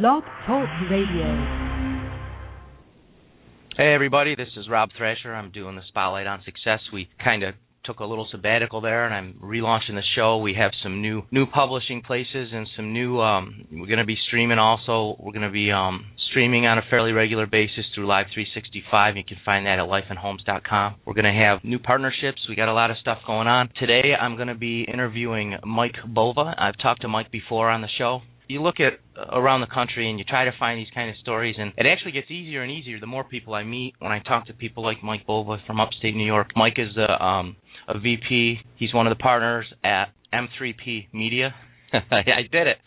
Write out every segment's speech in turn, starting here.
Blog Talk Radio. Hey everybody, this is Rob Thrasher. I'm doing the Spotlight on Success. We kind of took a little sabbatical there and I'm relaunching the show. We have some new new publishing places and some new um we're going to be streaming also. We're going to be um streaming on a fairly regular basis through Live 365. You can find that at lifeandhomes.com. We're going to have new partnerships. We got a lot of stuff going on. Today I'm going to be interviewing Mike Bova. I've talked to Mike before on the show you look at uh, around the country and you try to find these kind of stories and it actually gets easier and easier the more people I meet when I talk to people like Mike Bova from upstate New York. Mike is a um a VP. He's one of the partners at M3P Media I did it.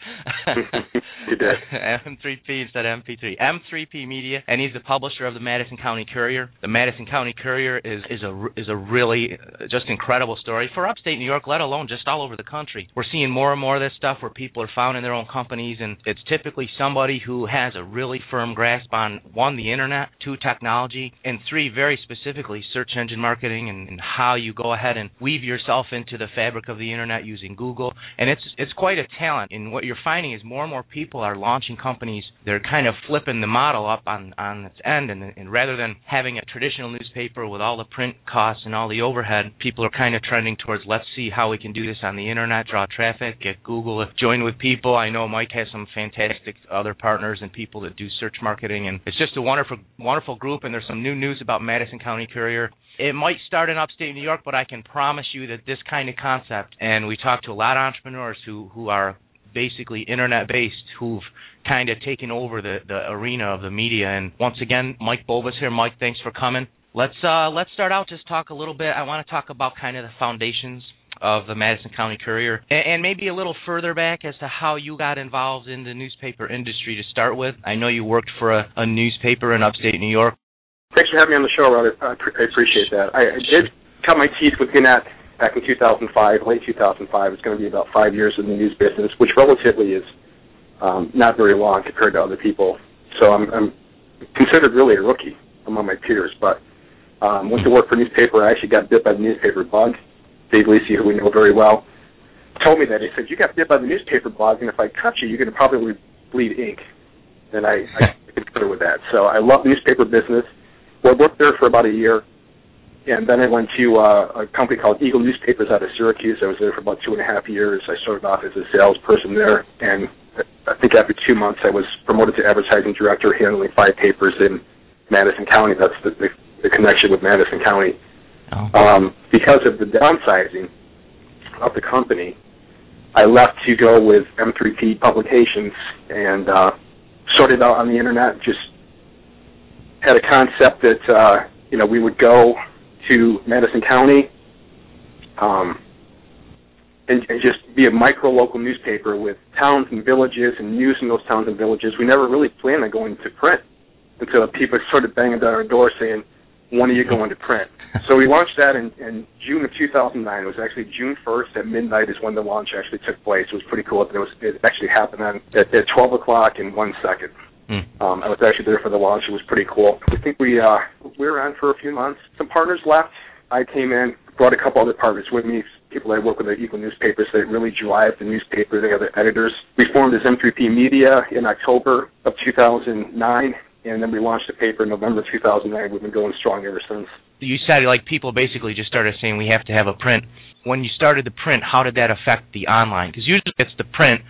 you did. M3P instead of MP3. M3P Media, and he's the publisher of the Madison County Courier. The Madison County Courier is is a is a really uh, just incredible story for upstate New York, let alone just all over the country. We're seeing more and more of this stuff where people are founding their own companies, and it's typically somebody who has a really firm grasp on one, the internet, two, technology, and three, very specifically, search engine marketing and, and how you go ahead and weave yourself into the fabric of the internet using Google. And it's it's quite quite a talent. And what you're finding is more and more people are launching companies. They're kind of flipping the model up on on its end, and, and rather than having a traditional newspaper with all the print costs and all the overhead, people are kind of trending towards let's see how we can do this on the internet, draw traffic, get Google, join with people. I know Mike has some fantastic other partners and people that do search marketing, and it's just a wonderful wonderful group. And there's some new news about Madison County Courier it might start in upstate New York, but I can promise you that this kind of concept, and we talk to a lot of entrepreneurs who who are basically internet based, who've kind of taken over the the arena of the media. And once again, Mike Bova's here. Mike, thanks for coming. Let's uh let's start out just talk a little bit. I want to talk about kind of the foundations of the Madison County Courier, and, and maybe a little further back as to how you got involved in the newspaper industry to start with. I know you worked for a, a newspaper in upstate New York Thanks for having me on the show, Robert. I, I appreciate that. I, I did cut my teeth with Gannett back in 2005, late 2005. It's going to be about five years in the news business, which relatively is um, not very long compared to other people. So I'm, I'm considered really a rookie among my peers. But um, went to work for a newspaper. I actually got bit by the newspaper bug. Dave Lisi, who we know very well, told me that. He said, "You got bit by the newspaper bug, and if I cut you, you're going to probably bleed ink." And I, I concur with that. So I love newspaper business. Well, I worked there for about a year, and then I went to uh, a company called Eagle Newspapers out of Syracuse. I was there for about two and a half years. I started off as a salesperson there, and I think after two months, I was promoted to advertising director, handling five papers in Madison County. That's the, the, the connection with Madison County. Oh. Um, because of the downsizing of the company, I left to go with M3P Publications and uh, started out on the internet, just had a concept that uh, you know we would go to Madison County um, and, and just be a micro local newspaper with towns and villages and news in those towns and villages. We never really planned on going to print until people started banging down our door saying, "When are you going to print?" so we launched that in, in June of 2009. It was actually June 1st at midnight is when the launch actually took place. It was pretty cool. It was it actually happened on, at, at 12 o'clock in one second. Mm. Um, I was actually there for the launch. It was pretty cool. I think we uh, we were on for a few months. Some partners left. I came in, brought a couple other partners with me, people that work with the Eagle newspapers that really drive the newspaper. They are the editors. We formed as M3P Media in October of 2009, and then we launched the paper in November 2009. We've been going strong ever since. You said like people basically just started saying we have to have a print. When you started the print, how did that affect the online? Because usually it's the print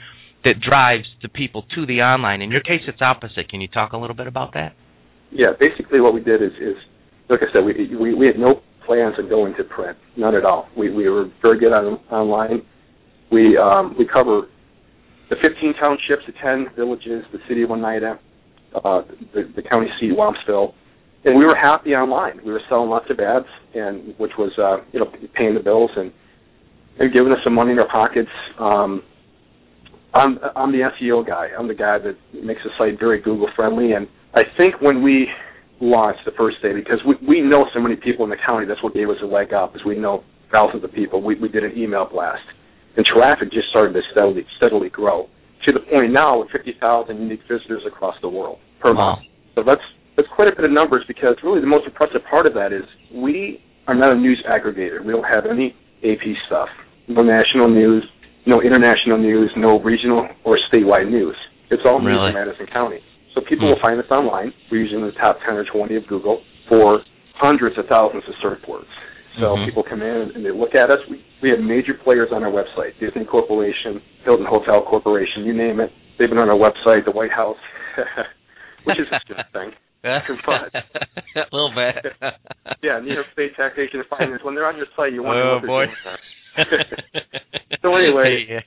that drives the people to the online. In your case, it's opposite. Can you talk a little bit about that? Yeah, basically what we did is, is like I said, we, we we had no plans of going to print, none at all. We we were very good on online. We um, we cover the 15 townships, the 10 villages, the city of Oneida, uh, the, the county seat, Wampsville, and we were happy online. We were selling lots of ads, and which was uh, you know paying the bills and and giving us some money in our pockets. Um, I'm I'm the SEO guy. I'm the guy that makes the site very Google friendly. And I think when we launched the first day, because we we know so many people in the county, that's what gave us a leg up. Is we know thousands of people. We we did an email blast, and traffic just started to steadily steadily grow to the point now with 50,000 unique visitors across the world per wow. month. So that's that's quite a bit of numbers because really the most impressive part of that is we are not a news aggregator. We don't have any AP stuff, no national news, no international news, no regional or statewide news. It's all news Really? in Madison County. So people Hmm. will find us online. We're usually in the top 10 or 20 of Google for hundreds of thousands of search words. So Mhm. people come in and they look at us. We, we have major players on our website: Disney Corporation, Hilton Hotel Corporation, you name it. They've been on our website. The White House, which is just a good thing. But- a little bit. Yeah, New York State Taxation and Finance. When they're on your site, you want Oh, what they're boy. doing. So anyway- Yeah.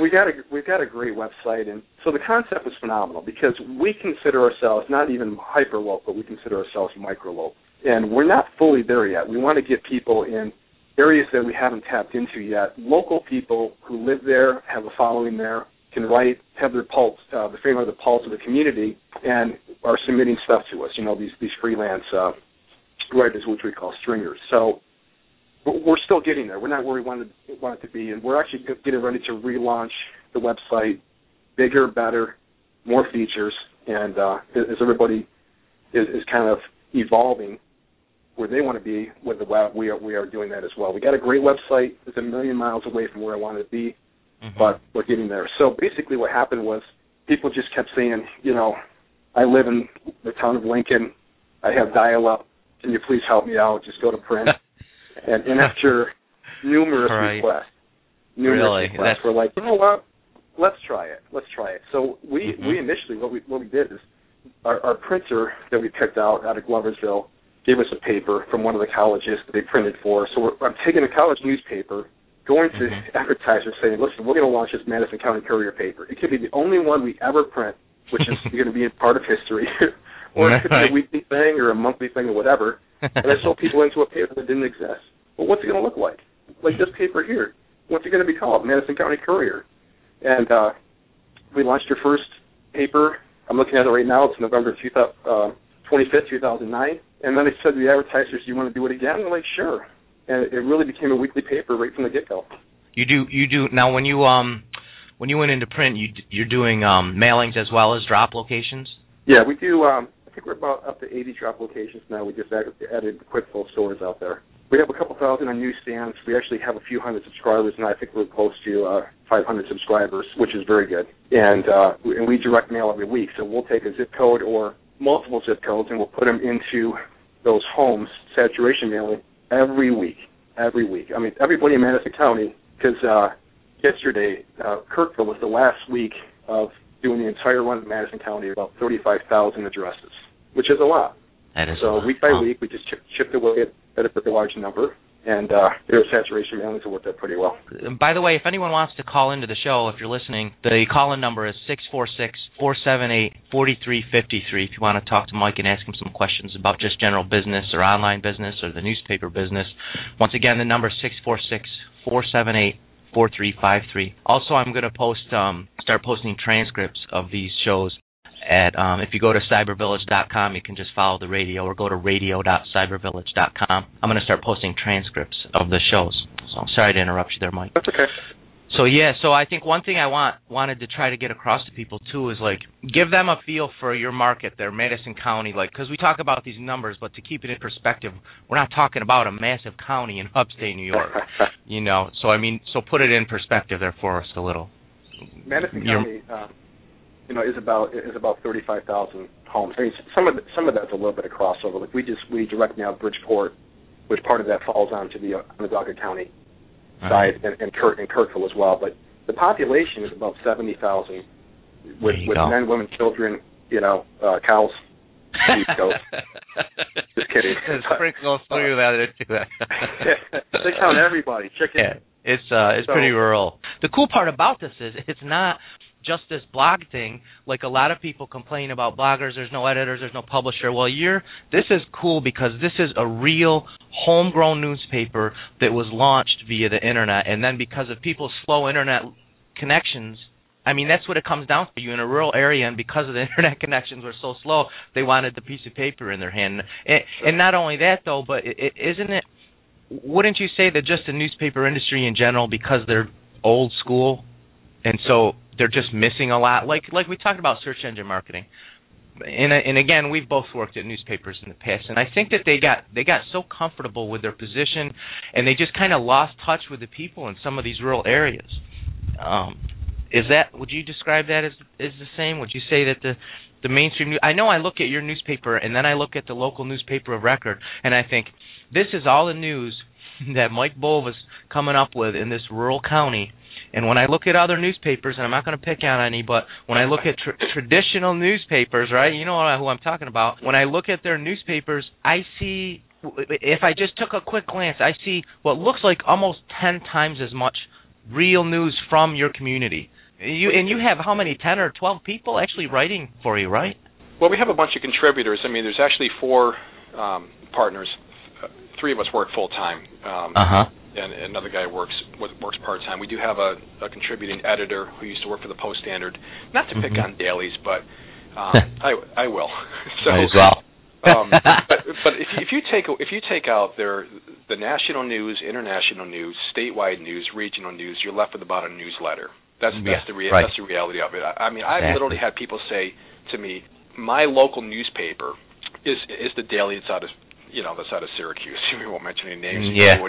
we got a we've got a great website, and so the concept was phenomenal because we consider ourselves not even hyper local, we consider ourselves micro local, and we're not fully there yet. We want to get people in areas that we haven't tapped into yet. Local people who live there, have a following there, can write, have their pulse, uh, the fame of the pulse of the community, and are submitting stuff to us. You know, these these freelance uh, writers, which we call stringers. So we're we're still getting there. We're not where we wanted want it to be, and we're actually getting ready to relaunch the website, bigger, better, more features, and uh, as everybody is, is kind of evolving where they want to be with the web, we are we are doing that as well. We got a great website. It's a million miles away from where I wanted to be, Mhm. but we're getting there. So basically, what happened was people just kept saying, you know, I live in the town of Lincoln. I have dial-up. Can you please help me out? Just go to print. and, and after numerous Right. requests, numerous Really? requests, That's- we're like, you know what? Let's try it. Let's try it. So we Mhm. we initially what we what we did is our, our printer that we picked out out of Gloversville gave us a paper from one of the colleges that they printed for. So we're, I'm taking a college newspaper, going to Mhm. advertisers saying, listen, we're going to launch this Madison County Courier paper. It could be the only one we ever print, which is going to be a part of history, or it could be a weekly thing or a monthly thing or whatever. And I sold people into a paper that didn't exist. Well, what's it going to look like? Like this paper here. What's it going to be called? Madison County Courier. And uh, we launched our first paper. I'm looking at it right now. It's November 2000, uh, 25th, 2009. And then I said to the advertisers, "Do you want to do it again?" We're like, "Sure." And it really became a weekly paper right from the get-go. You do you do now when you um when you went into print you you're doing um mailings as well as drop locations. Yeah, we do. Um, think we're about up to 80 drop locations now. We just added, added Kwik Fill stores out there. We have a couple thousand on newsstands. We actually have a few hundred subscribers, and I think we're close to uh, 500 subscribers, which is very good. And uh, and we direct mail every week, so we'll take a zip code or multiple zip codes, and we'll put them into those homes saturation mailing every week. Every week. I mean, everybody in Madison County, because uh, yesterday uh, Kirkville was the last week of doing the entire run of Madison County, about 35,000 addresses, which is a lot. That is So week by Wow. week, we just chip, chipped away at, at a pretty large number, and uh, their saturation mailings have worked out pretty well. Um, By the way, if anyone wants to call into the show, if you're listening, the call-in number is six four six four seven eight forty three fifty three. If you want to talk to Mike and ask him some questions about just general business or online business or the newspaper business, once again, the number is six four six four seven eight four three five three. Also, I'm going to post um start posting transcripts of these shows at um, if you go to cybervillage.com, you can just follow the radio or go to radio.cybervillage.com. I'm going to start posting transcripts of the shows. So sorry to interrupt you there, Mike. That's okay. So yeah, so I think one thing I want wanted to try to get across to people too is like give them a feel for your market there, Madison County, like because we talk about these numbers, but to keep it in perspective, we're not talking about a massive county in upstate New York, you know. So I mean, so put it in perspective there for us a little. Madison County, uh, you know, is about is about 35,000 homes. I mean, some of the, some of that's a little bit of crossover. Like we just we direct mail Bridgeport, which part of that falls onto the Onondaga County Right. side, and, and Kirk and Kirkville as well. But the population is about 70,000 with with go. men, women, children, you know, uh, cows. East Coast. Just kidding. Sprinkle through that into that. they count everybody. Chicken. Yeah, it's uh, it's So- pretty rural. The cool part about this is it's not just this blog thing. Like a lot of people complain about bloggers. There's no editors. There's no publisher. Well, you're this is cool because this is a real homegrown newspaper that was launched via the internet, and then because of people's slow internet connections. I mean, that's what it comes down to. You in a rural area, and because of the internet connections were so slow, they wanted the piece of paper in their hand. And, and not only that, though, but it, isn't it? Wouldn't you say that just the newspaper industry in general, because they're old school, and so they're just missing a lot? Like like we talked about search engine marketing, and and again, we've both worked at newspapers in the past, and I think that they got they got so comfortable with their position, and they just kind of lost touch with the people in some of these rural areas. Um, is that would you describe that as as the same? Would you say that the the mainstream I know I look at your newspaper and then I look at the local newspaper of record and I think this is all the news that Mike Bova's coming up with in this rural county. And when I look at other newspapers, and I'm not going to pick on any, but when I look at tr- traditional newspapers, right? You know who I'm talking about. When I look at their newspapers, I see if I just took a quick glance, I see what looks like almost 10 times as much real news from your community. You and you have how many 10 or 12 people actually writing for you, right? Well, we have a bunch of contributors. I mean, there's actually four um, partners. Three of us work full time. Um, uh huh. And another guy works works part time. We do have a, a contributing editor who used to work for the Post Standard. Not to pick mm-hmm. on dailies, but um, I I will. so, Might as well um, but but if you, if you take if you take out their the national news, international news, statewide news, regional news, you're left with about a newsletter. That's yeah, that's the rea- right. that's the reality of it. I, I mean, I've literally had people say to me, my local newspaper is is the daily that's out of you know that's out of Syracuse. We won't mention any names. Yeah.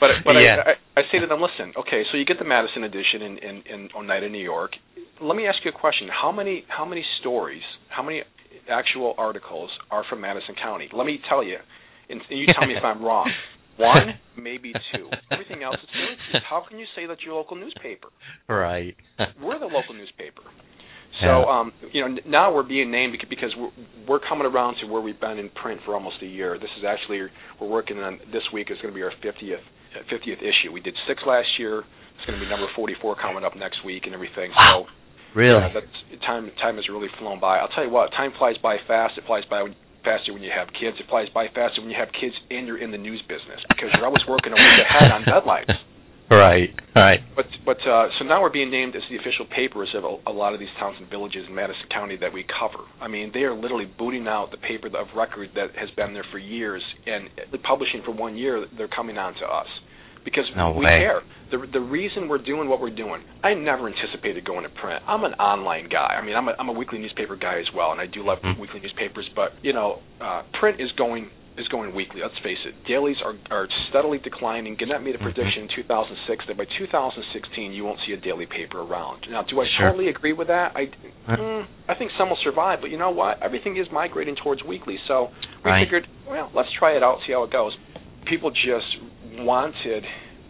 But but yeah. I, I I say to them, listen, okay, so you get the Madison edition in in, in Oneida, New York. Let me ask you a question. How many how many stories, how many actual articles are from Madison County. Let me tell you, and you tell me if I'm wrong. One, maybe two. Everything else is Syracuse. How can you say that your local newspaper? Right. we're the local newspaper. So, um, you know, now we're being named because we're, we're coming around to where we've been in print for almost a year. This is actually we're working on this week is going to be our 50th 50th issue. We did six last year. It's going to be number 44 coming up next week and everything. Wow. So Really? Yeah, that's time. Time has really flown by. I'll tell you what. Time flies by fast. It flies by faster when you have kids. It flies by faster when you have kids and you're in the news business because you're always working a week ahead on deadlines. Right. Right. But but uh, so now we're being named as the official papers of a, a lot of these towns and villages in Madison County that we cover. I mean, they are literally booting out the paper of record that has been there for years and publishing for one year. They're coming on to us because no we way. care. The the reason we're doing what we're doing, I never anticipated going to print. I'm an online guy. I mean, I'm a I'm a weekly newspaper guy as well, and I do love mm-hmm. weekly newspapers. But you know, uh, print is going is going weekly. Let's face it. Dailies are are steadily declining. Gannett made a mm-hmm. prediction in 2006 that by 2016 you won't see a daily paper around. Now, do I sure. totally agree with that? I mm, I think some will survive, but you know what? Everything is migrating towards weekly. So we right. figured, well, let's try it out, see how it goes. People just wanted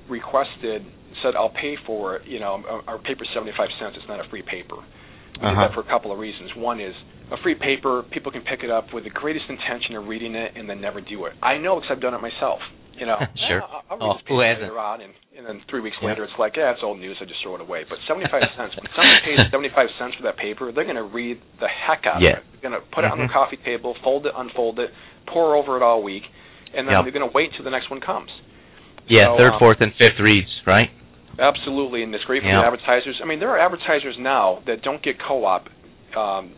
requested said I'll pay for it. You know, our paper's seventy five cents. It's not a free paper. We uh-huh. did that for a couple of reasons. One is a free paper. People can pick it up with the greatest intention of reading it and then never do it. I know because I've done it myself. You know, sure. I'll, I'll oh, this who paper hasn't? later on, and, and then three weeks yeah. later, it's like, yeah, it's old news. I just throw it away. But seventy five cents. When someone pays seventy five cents for that paper, they're going to read the heck out yeah. of it. They're going to put mm-hmm. it on their coffee table, fold it, unfold it, pour over it all week, and then yep. they're going to wait till the next one comes. Yeah, so, third, um, fourth, and fifth reads, right? Absolutely, and it's great for yeah. the advertisers. I mean, there are advertisers now that don't get co-op. Um,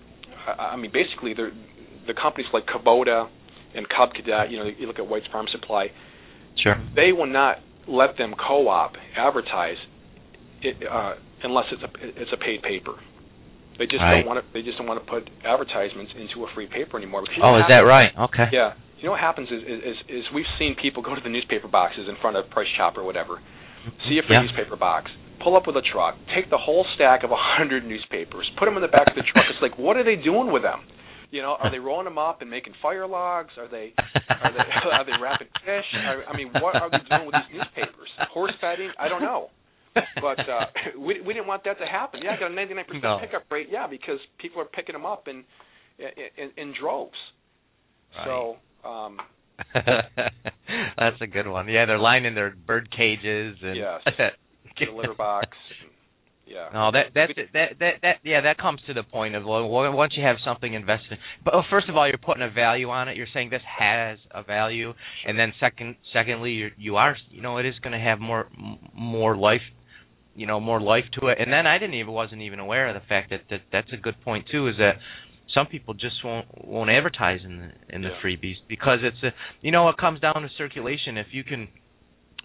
I mean, basically, the companies like Kubota and Cub Cadet. You know, you look at White's Farm Supply. Sure. They will not let them co-op advertise it, uh, unless it's a it's a paid paper. They just right. don't want to. They just don't want to put advertisements into a free paper anymore. Because oh, is that right? Okay. Yeah. You know what happens is, is is we've seen people go to the newspaper boxes in front of Price Chopper or whatever, see a free yeah. newspaper box, pull up with a truck, take the whole stack of a hundred newspapers, put them in the back of the truck. It's like, what are they doing with them? You know, are they rolling them up and making fire logs? Are they are they are they wrapping fish? Are, I mean, what are they doing with these newspapers? Horse bedding? I don't know. But uh we we didn't want that to happen. Yeah, I got a 99% No. pickup rate. Yeah, because people are picking them up in in, in droves. Right. So um That's a good one. Yeah, they're lining their bird cages and Yes. The litter box. Yeah. No, that that's it. that that that yeah, that comes to the point of well, once you have something invested. In, But oh, first of all, you're putting a value on it. You're saying this has a value, and then second, secondly, you're, you are you know it is going to have more more life, you know, more life to it. And then I didn't even wasn't even aware of the fact that, that that's a good point too. Is that some people just won't won't advertise in the in the Yeah. freebies because it's a you know it comes down to circulation. If you can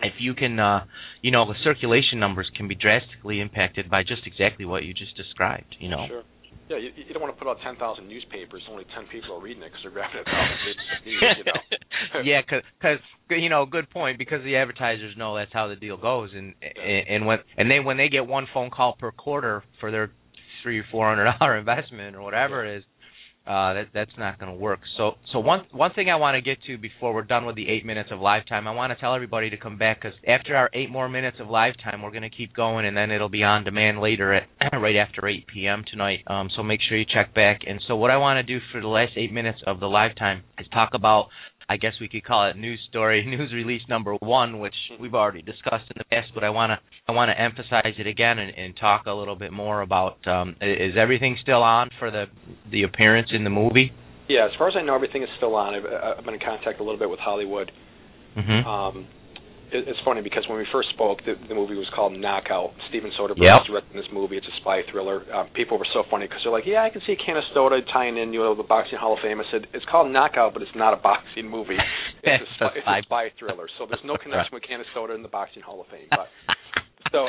if you can uh you know the circulation numbers can be drastically impacted by just exactly what you just described you know Sure. Yeah, you, you don't want to put out 10,000 newspapers. Only 10 people are reading it because they're grabbing a thousand pages of news, you know. yeah, because you know, good point. Because the advertisers know that's how the deal goes, and and, and when and they when they get one phone call per quarter for their three or four hundred dollar investment or whatever it is, uh, that that's not going to work. So so one one thing I want to get to before we're done with the eight minutes of live time, I want to tell everybody to come back because after our eight more minutes of live time, we're going to keep going, and then it'll be on demand later at right after 8 p.m. tonight. Um, so make sure you check back. And so what I want to do for the last eight minutes of the live time is talk about I guess we could call it news story, news release number one, which we've already discussed in the past, but I want to I want to emphasize it again and, and talk a little bit more about. Um, is everything still on for the the appearance in the movie? Yeah, as far as I know, everything is still on. I've, I've been in contact a little bit with Hollywood. Mm-hmm. Um, it's funny because when we first spoke, the, the movie was called Knockout. Steven Soderbergh yep. directing this movie. It's a spy thriller. Uh, people were so funny because they're like, "Yeah, I can see Canastota tying in, you know, the boxing Hall of Fame." I said, "It's called Knockout, but it's not a boxing movie. It's a spy, it's a spy thriller. So there's no connection with Canastota and the boxing Hall of Fame." But so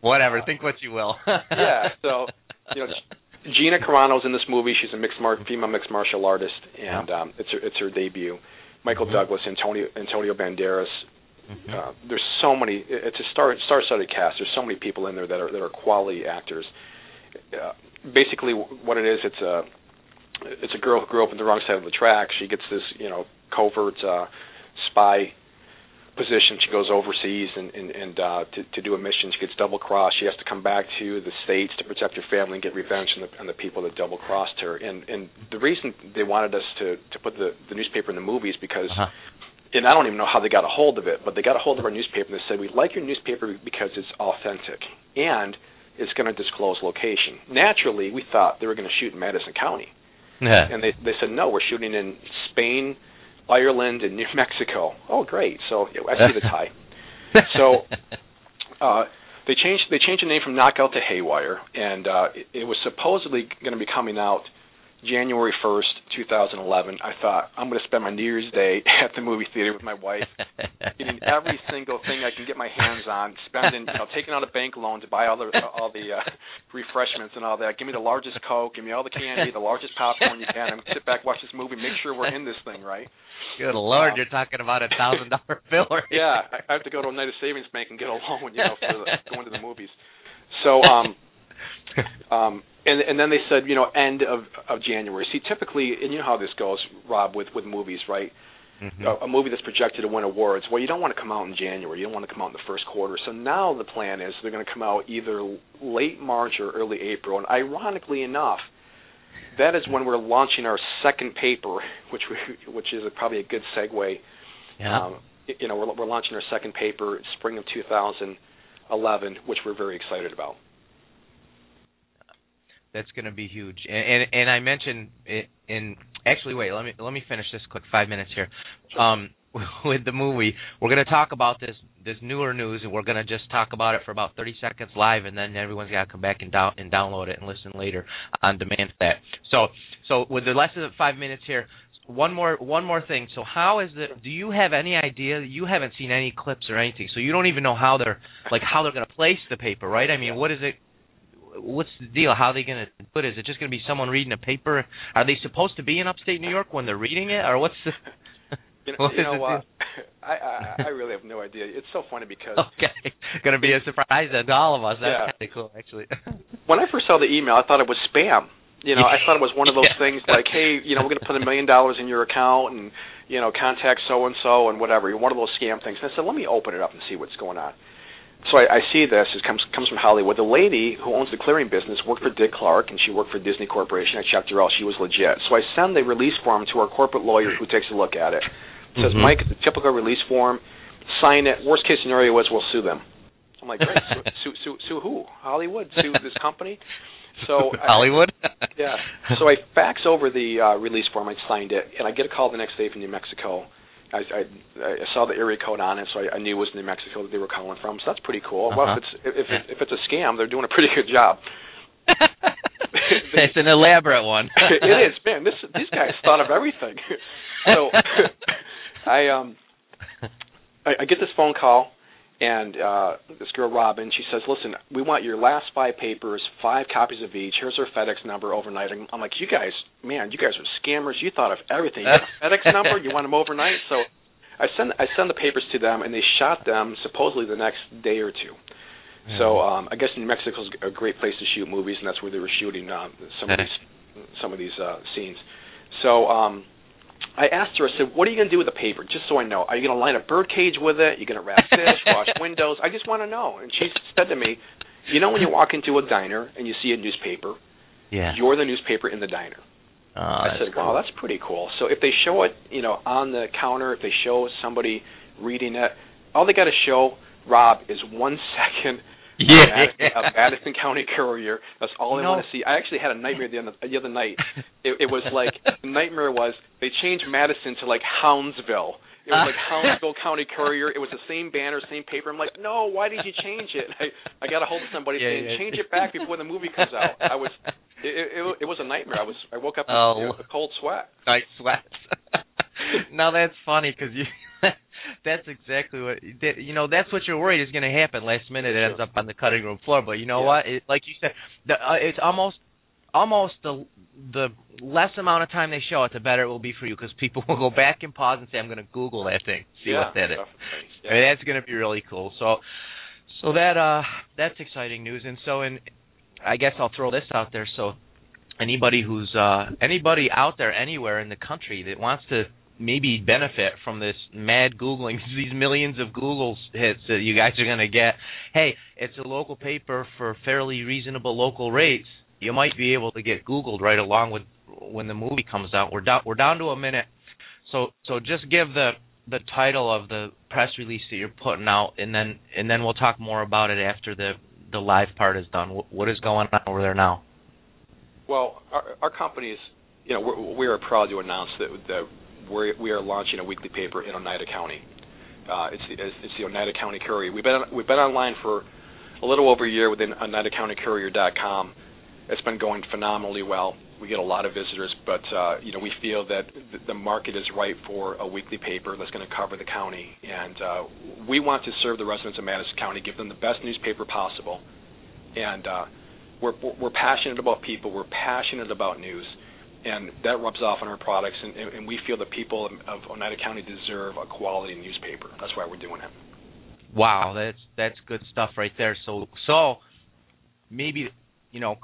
whatever, uh, think what you will. yeah. So you know. Gina Carano's in this movie. She's a mixed mar- female mixed martial artist, and um, it's her it's her debut. Michael Mm-hmm. Douglas, Antonio Antonio Banderas, Mhm. uh, there's so many. It's a star star-studded cast. There's so many people in there that are that are quality actors. Uh, basically, what it is, it's a it's a girl who grew up on the wrong side of the track. She gets this, you know, covert uh, spy position. She goes overseas and and, and uh, to to do a mission. She gets double crossed. She has to come back to the states to protect her family and get revenge on the on the people that double crossed her. And and the reason they wanted us to to put the the newspaper in the movie is because Uh-huh. And I don't even know how they got a hold of it, but they got a hold of our newspaper and they said, We like your newspaper because it's authentic and it's going to disclose location. Naturally, we thought they were going to shoot in Madison County. Yeah. And they, they said, No, we're shooting in Spain, Ireland, and New Mexico. Oh, great. So yeah, I see the tie. So- Uh, they changed they changed the name from Knockout to Haywire, and uh, it, it was supposedly going to be coming out January 1st, 2011. I thought I'm going to spend my New Year's Day at the movie theater with my wife, getting every single thing I can get my hands on, spending, you know, taking out a bank loan to buy all the all the uh, refreshments and all that. Give me the largest Coke, give me all the candy, the largest popcorn you can, and sit back, watch this movie, make sure we're in this thing, right? Good lord, Um, you're talking about a thousand dollar bill. Right Yeah, I have to go to a night United Savings Bank and get a loan, you know, for the, going to the movies. So, um, um, and and then they said, you know, end of of January. See, typically, and you know how this goes, Rob, with with movies, right? Mhm. a, a movie that's projected to win awards, well, you don't want to come out in January. You don't want to come out in the first quarter. So now the plan is they're going to come out either late March or early April. And ironically enough, that is when we're launching our second paper, which we, which is a, probably a good segue. Yeah. Um, you know, we're, we're launching our second paper spring of 2011, which we're very excited about. That's going to be huge. And, and and I mentioned it in actually wait, let me let me finish this quick 5 minutes here. Um with the movie, we're going to talk about this this newer news and we're going to just talk about it for about 30 seconds live and then everyone's got to come back and down and download it and listen later on demand for that. So so with the less than 5 minutes here, one more one more thing. So how is the do you have any idea you haven't seen any clips or anything. So you don't even know how they're like how they're going to place the paper, right? I mean, what is it what's the deal? How are they going to put it? Is it just going to be someone reading a paper? Are they supposed to be in upstate New York when they're reading it, or what's the? You know, you know what? I, I I really have no idea. It's so funny because Okay, going to be a surprise to all of us. That's Yeah. kind of cool, actually. when I first saw the email, I thought it was spam. You know, I thought it was one of those Yeah. things like, hey, you know, we're going to put a million dollars in your account and, you know, contact so and so and whatever. One of those scam things. And I said, let me open it up and see what's going on. So I, I see this. It comes comes from Hollywood. The lady who owns the clearing business worked for Dick Clark, and she worked for Disney Corporation. I checked her out; she was legit. So I send the release form to our corporate lawyer, who takes a look at it. Says, Mhm. Mike, it's a typical release form. Sign it. Worst case scenario is we'll sue them. I'm like, great. sue, sue, sue, who? Hollywood? Sue this company? So I- Hollywood. yeah. So I fax over the uh, release form. I signed it, and I get a call the next day from New Mexico. I, I, I saw the area code on it, so I, I knew it was New Mexico that they were calling from. So that's pretty cool. Well, Uh-huh. if it's if it, if it's a scam, they're doing a pretty good job. it's an elaborate one. it is, man. This these guys thought of everything. so I um I, I get this phone call, and uh, this girl Robin, she says, "Listen, we want your last five papers, five copies of each. Here's her FedEx number overnight." I'm, I'm like, "You guys, man, you guys are scammers. You thought of everything. You got FedEx number? You want them overnight?" So I send I send the papers to them, and they shot them supposedly the next day or two. Mm-hmm. So um, I guess New Mexico is a great place to shoot movies, and that's where they were shooting uh, some of these some of these uh, scenes. So um, I asked her, I said, "What are you going to do with the paper? Just so I know. Are you going to line a bird cage with it? Are you going to wrap fish, wash windows? I just want to know." And she said to me, "You know when you walk into a diner and you see a newspaper, yeah, you're the newspaper in the diner." Oh, I said, "Wow, that's pretty cool." So if they show it, you know, on the counter, if they show somebody reading it, all they got to show Rob is one second yeah. Madison, a Madison County Courier. That's all I No. want to see. I actually had a nightmare the other, the other night. It, it was like the nightmare was they changed Madison to like Houndsville. It was like Houndsville County Courier. It was the same banner, same paper. I'm like, no, why did you change it? And I I got a hold of somebody Yeah, saying, yeah. change it back before the movie comes out. I was, it, it, it was a nightmare. I was, I woke up Oh. with a cold sweat. night sweats. now that's funny because you. that's exactly what that- you know. That's what you're worried is going to happen. Last minute, it ends up on the cutting room floor. But you know Yeah. what? It, like you said, the, uh, it's almost almost the the less amount of time they show it, the better it will be for you because people will go back and pause and say, "I'm going to Google that thing, see yeah, what that is." Yeah. I mean, that's going to be really cool. So, so that uh, that's exciting news. And so, and I guess I'll throw this out there. So, anybody who's uh, anybody out there anywhere in the country that wants to maybe benefit from this mad googling, these millions of Google hits that you guys are going to get. Hey, it's a local paper for fairly reasonable local rates. You might be able to get Googled right along with when the movie comes out. We're down we're down to a minute. So so just give the the title of the press release that you're putting out, and then and then we'll talk more about it after the the live part is done. What is going on over there now? Well, our, our company is, you know, we're, we are proud to announce that that we're, we are launching a weekly paper in Oneida County. Uh, it's the it's, the Oneida County Courier. We've been we've been online for a little over a year within OneidaCountyCourier.com. It's been going phenomenally well. We get a lot of visitors, but uh, you know we feel that th- the market is right for a weekly paper that's going to cover the county, and uh, we want to serve the residents of Madison County, give them the best newspaper possible, and uh, we're we're passionate about people. We're passionate about news, and that rubs off on our products. And, and, we feel the people of, of Oneida County deserve a quality newspaper. That's why we're doing it. Wow, that's that's good stuff right there. So so maybe you know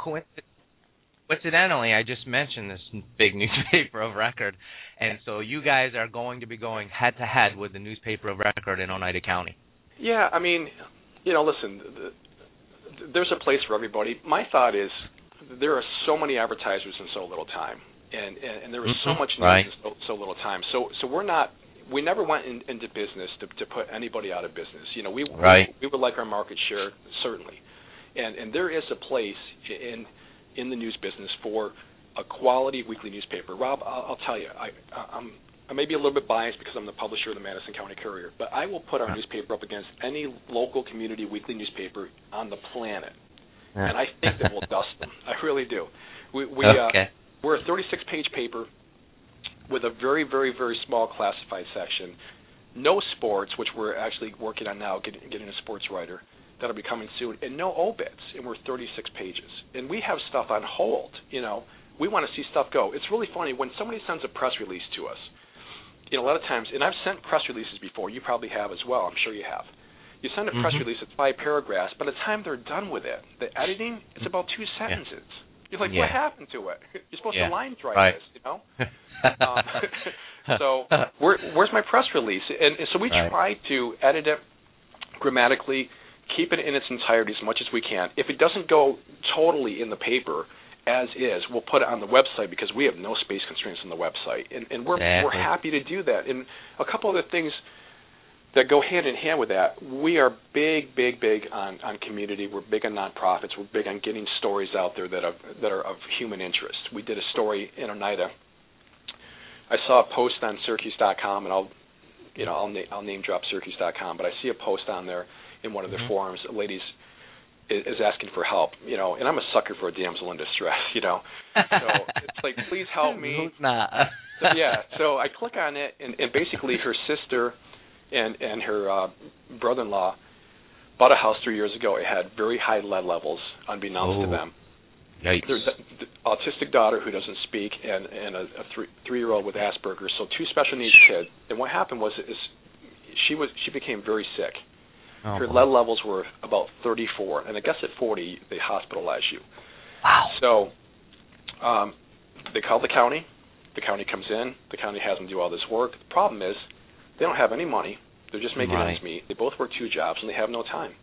coincidentally, I just mentioned this big newspaper of record, and so you guys are going to be going head to head with the newspaper of record in Oneida County. Yeah, I mean, you know, listen, the, there's a place for everybody. My thought is there are so many advertisers in so little time, and and, and was so Mhm, much news right. in so, so little time. So so we're not. We never went in, into business to, to put anybody out of business. You know, we Right. we, we would like our market share certainly, and and there is a place in in the news business for a quality weekly newspaper. Rob, I'll, I'll tell you, I I'm I may be a little bit biased because I'm the publisher of the Madison County Courier, but I will put our newspaper up against any local community weekly newspaper on the planet, and I think that we'll dust them. I really do. We we uh, okay. We're a 36 page paper with a very, very, very small classified section. No sports, which we're actually working on now, getting, getting a sports writer. That'll be coming soon. And no obits, and we're 36 pages. And we have stuff on hold, you know. We want to see stuff go. It's really funny when somebody sends a press release to us. You know, a lot of times, and I've sent press releases before. You probably have as well. I'm sure you have. You send a press Mhm. release, it's five paragraphs. By the time they're done with it, the editing, it's about two sentences. You're like, Yeah. what happened to it? You're supposed Yeah. to line dry Right. this, you know? um, so where, where's my press release? And, and so we Right. try to edit it grammatically, keep it in its entirety as much as we can. If it doesn't go totally in the paper as is, we'll put it on the website because we have no space constraints on the website, and, and we're we're happy to do that. And a couple other things that go hand in hand with that. We are big, big, big on on community. We're big on nonprofits. We're big on getting stories out there that are that are of human interest. We did a story in Oneida. I saw a post on Syracuse.com, and I'll, you know, I'll na- I'll name drop Syracuse.com, but I see a post on there in one of their Mhm. forums. A lady's is, is asking for help, you know, and I'm a sucker for a damsel in distress, you know. So it's like, please help me. Who's not? So, yeah, so I click on it, and, and basically her sister and and her uh, brother-in-law bought a house three years ago. It had very high lead levels, unbeknownst Oh. to them. Yikes. There's an autistic daughter who doesn't speak, and and a, a three three year old with Asperger's. So two special needs kids. And what happened was is she was she became very sick. Oh, Her lead levels were about 34, and I guess at 40 they hospitalize you. Wow. So um, they call the county. The county comes in. The county has them do all this work. The problem is they don't have any money. They're just making Right. ends meet. They both work two jobs, and they have no time.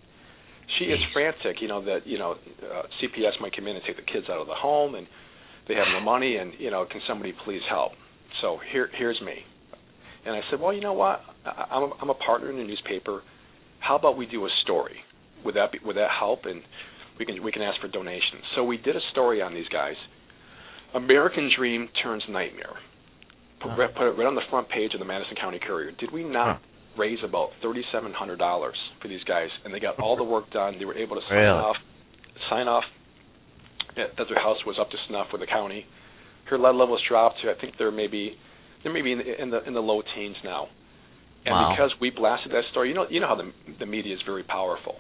She is frantic. You know that you know uh, CPS might come in and take the kids out of the home, and they have no money. And you know, can somebody please help? So here, here's me. And I said, well, you know what? I, I'm a, I'm a partner in the newspaper. How about we do a story? Would that be, would that help? And we can we can ask for donations. So we did a story on these guys. American Dream turns nightmare. Put, Huh. put it right on the front page of the Madison County Courier. Did we not Huh. raise about thirty-seven hundred dollars for these guys? And they got all the work done. They were able to sign Really? off, sign off that their house was up to snuff with the county. Her lead levels dropped to I think they're maybe they're maybe in the in the, in the low teens now. And Wow. because we blasted that story, you know you know how the the media is very powerful.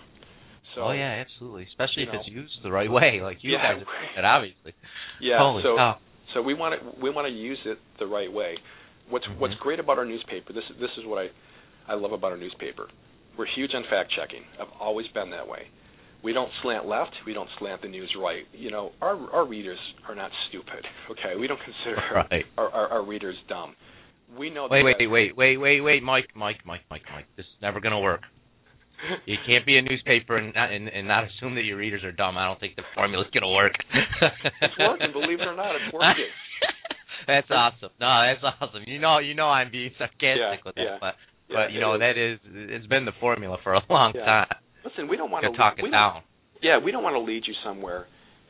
So oh yeah, absolutely. Especially if it's used the right way, like you Yeah. guys did, obviously. yeah. Holy so cow. So we want to we want to use it the right way. What's Mhm. what's great about our newspaper? This this is what I I love about our newspaper. We're huge on fact checking. I've always been that way. We don't slant left. We don't slant the news right. You know, our our readers are not stupid. Okay, we don't consider Right. our, our our readers dumb. We know. Wait, wait, wait, wait, wait, wait, Mike, Mike, Mike, Mike, Mike. This is never gonna work. You can't be a newspaper and not and, and not assume that your readers are dumb. I don't think the formula's gonna work. It's working, believe it or not, it's working. that's awesome. No, that's awesome. You know, you know, I'm being sarcastic Yeah, with that, yeah. but Yeah, but you know is. that is it's been the formula for a long Yeah. time. Listen, we don't want To to talk it down. Yeah, we don't want to lead you somewhere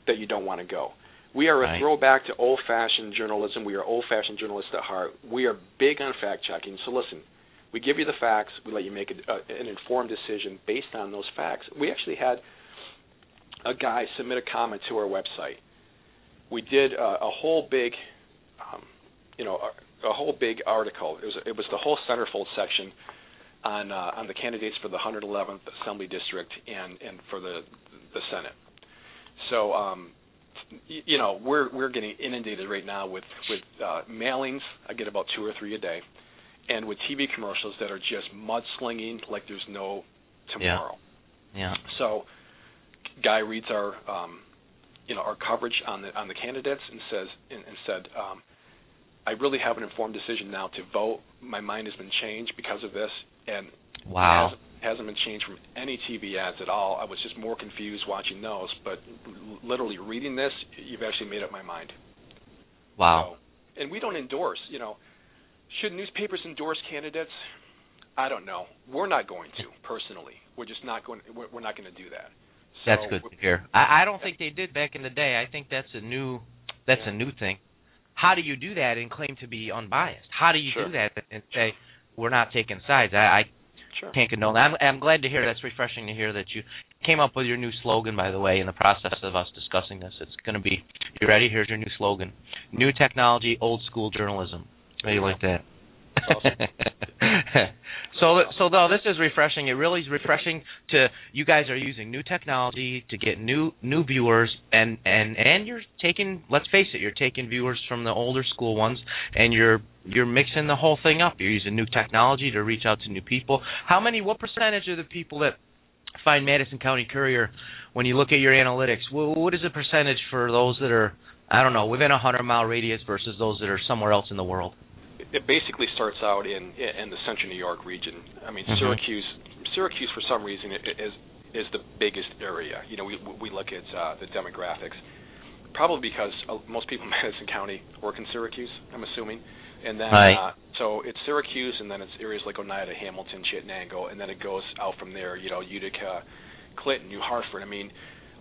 that you don't want to go. We are a Right. throwback to old-fashioned journalism. We are old-fashioned journalists at heart. We are big on fact-checking. So listen, we give you the facts. We let you make a, uh, an informed decision based on those facts. We actually had a guy submit a comment to our website. We did uh, a whole big, um, you know, a, a whole big article. It was it was the whole centerfold section on uh, on the candidates for the 111th Assembly District and and for the the Senate. So um, you know we're we're getting inundated right now with with uh, mailings. I get about two or three a day, and with TV commercials that are just mudslinging like there's no tomorrow. Yeah. yeah. So, guy reads our, um, you know, our coverage on the on the candidates and says and, and said, um, I really have an informed decision now to vote. My mind has been changed because of this, and Wow. hasn't, hasn't been changed from any TV ads at all. I was just more confused watching those, but literally reading this, you've actually made up my mind. Wow. So, and we don't endorse. You know, should newspapers endorse candidates? I don't know. We're not going to personally. We're just not going. We're, we're not going to do that. That's good to hear. I, I don't think they did back in the day. I think that's a new that's Yeah. a new thing. How do you do that and claim to be unbiased? How do you Sure. do that and say we're not taking sides? I, I Sure. can't condone that. I'm, I'm glad to hear that's refreshing to hear that you came up with your new slogan. By the way, in the process of us discussing this, it's going to be you ready? Here's your new slogan: New technology, old school journalism. How do you like that? so so though this is refreshing. It really is refreshing to you guys are using new technology to get new new viewers and and and you're taking let's face it, you're taking viewers from the older school ones and you're you're mixing the whole thing up. You're using new technology to reach out to new people. How many what percentage of the people that find Madison County Courier when you look at your analytics, wh- what is the percentage for those that are I don't know, within a 100 mile radius versus those that are somewhere else in the world? It basically starts out in in the central New York region. I mean, Mhm. Syracuse, Syracuse for some reason is is the biggest area. You know, we we look at uh, the demographics, probably because uh, most people in Madison County work in Syracuse. I'm assuming, and then Right. uh, so it's Syracuse, and then it's areas like Oneida, Hamilton, Chittenango, and then it goes out from there. You know, Utica, Clinton, New Hartford. I mean,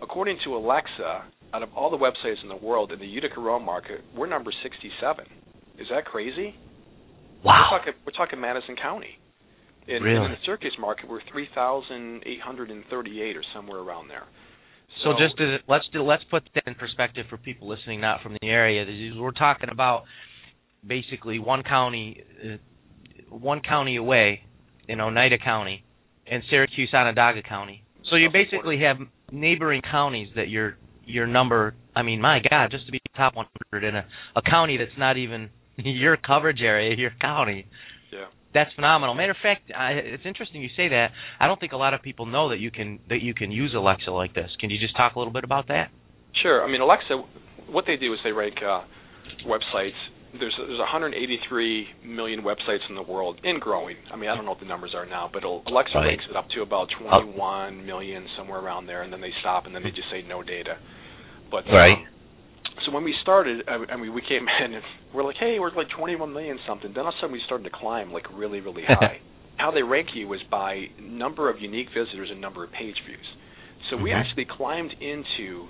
according to Alexa, out of all the websites in the world, in the Utica rural market, we're number 67. Is that crazy? We're talking we're talking Madison County. In, Really? in the Syracuse market, we're 3,838 or somewhere around there. So just to, let's do, let's put that in perspective for people listening not from the area. We're talking about basically one county, uh, one county away in Oneida County, and Syracuse Onondaga County. So you basically have neighboring counties that your your number. I mean, my God, just to be top 100 in a, a county that's not even your coverage area, your county. Yeah. That's phenomenal. Matter of fact, I, it's interesting you say that. I don't think a lot of people know that you can that you can use Alexa like this. Can you just talk a little bit about that? Sure. I mean, Alexa, what they do is they rank uh, websites. There's there's 183 million websites in the world and growing. I mean, I don't know what the numbers are now, but Alexa Right. ranks it up to about 21 million, somewhere around there, and then they stop and then they just say no data. But Right. um, so when we started, I, I mean, we came in and we're like, hey, we're like 21 million something. Then all of a sudden we started to climb like really, really high. How they rank you is by number of unique visitors and number of page views. So we Mhm. actually climbed into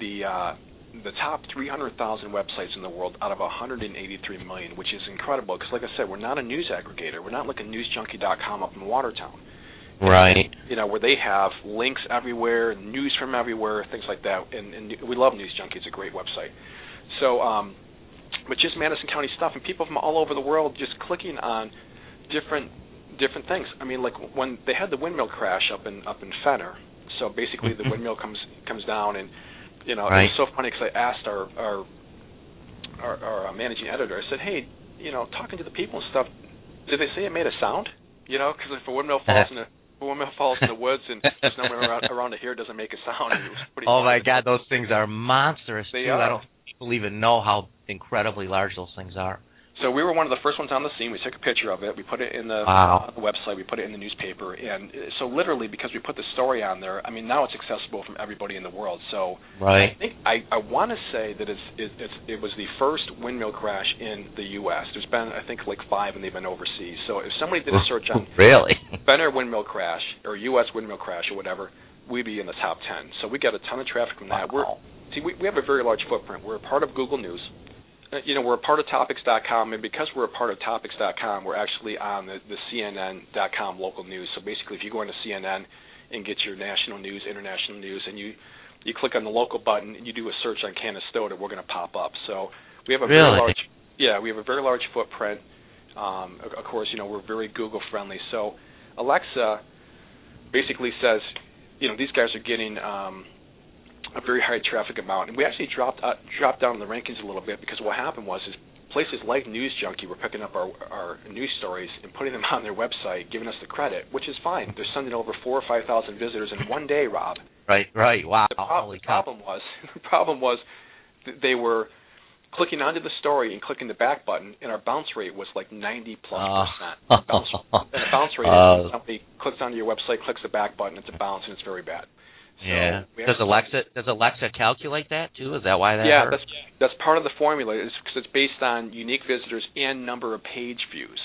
the uh, the top 300,000 websites in the world out of 183 million, which is incredible. Because like I said, we're not a news aggregator. We're not like a newzjunky.com up in Watertown Right. you know, where they have links everywhere, news from everywhere, things like that. And, and we love News Junkie; it's a great website. So, um, but just Madison County stuff, and people from all over the world just clicking on different different things. I mean, like when they had the windmill crash up in up in Fenner. So basically, the Mhm. windmill comes comes down, and you know, Right. it was so funny because I asked our our our, our uh, managing editor. I said, hey, you know, talking to the people and stuff, did they say it made a sound? You know, because if a windmill falls in a windmill falls in the woods and there's no one around, around to hear, it doesn't make a sound. Oh my. God, those things are monstrous. They too. are. I don't people even know how incredibly large those things are. So we were one of the first ones on the scene. We took a picture of it. We put it in the, Wow. uh, the website. We put it in the newspaper, and uh, so literally because we put the story on there, I mean now it's accessible from everybody in the world. So I Right. think I, I want to say that it's, it, it's it was the first windmill crash in the U.S. There's been I think like five, and they've been overseas. So if somebody did a search on really. Fenner windmill crash or U.S. windmill crash or whatever, we'd be in the top ten. So we got a ton of traffic from that. We're see we, we have a very large footprint. We're a part of Google News. Uh, You know, we're a part of Topix.com, and because we're a part of Topix.com, we're actually on the, the CNN.com local news. So basically, if you go into CNN and get your national news, international news, and you you click on the local button and you do a search on Canastota, we're going to pop up. So we have a very large yeah, we have a very large footprint. Um, of, of course, you know we're very Google friendly. So Alexa basically says, you know, these guys are getting um, a very high traffic amount, and we actually dropped uh, dropped down in the rankings a little bit because what happened was is places like News Junkie were picking up our our news stories and putting them on their website, giving us the credit, which is fine. They're sending over four or five thousand visitors in one day, Rob. Right. Right. Wow. The, prob- the problem was the problem was th- they were clicking onto the story and clicking the back button, and our bounce rate was like 90 plus Oh. percent. The bounce, and the bounce rate is somebody clicks onto your website, clicks the back button, it's a bounce, and it's very bad. So yeah. Does Alexa does Alexa calculate that too? Is that why that yeah, that's that's part of the formula. Is because it's based on unique visitors and number of page views.